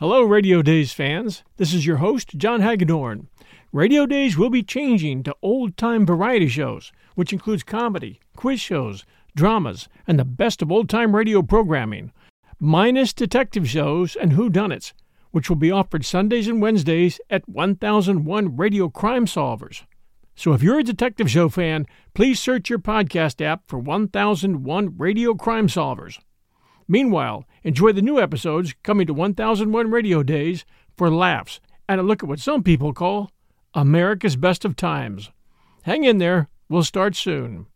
Hello, Radio Days fans. This is your host, John Hagedorn. Radio Days will be changing to old time variety shows, which includes comedy, quiz shows, dramas, and the best of old time radio programming, minus detective shows and whodunits, which will be offered Sundays and Wednesdays at 1001 Radio Crime Solvers. So if you're a detective show fan, please search your podcast app for 1001 Radio Crime Solvers. Meanwhile, enjoy the new episodes coming to 1001 Radio Days for laughs and a look at what some people call America's Best of Times. Hang in there, we'll start soon.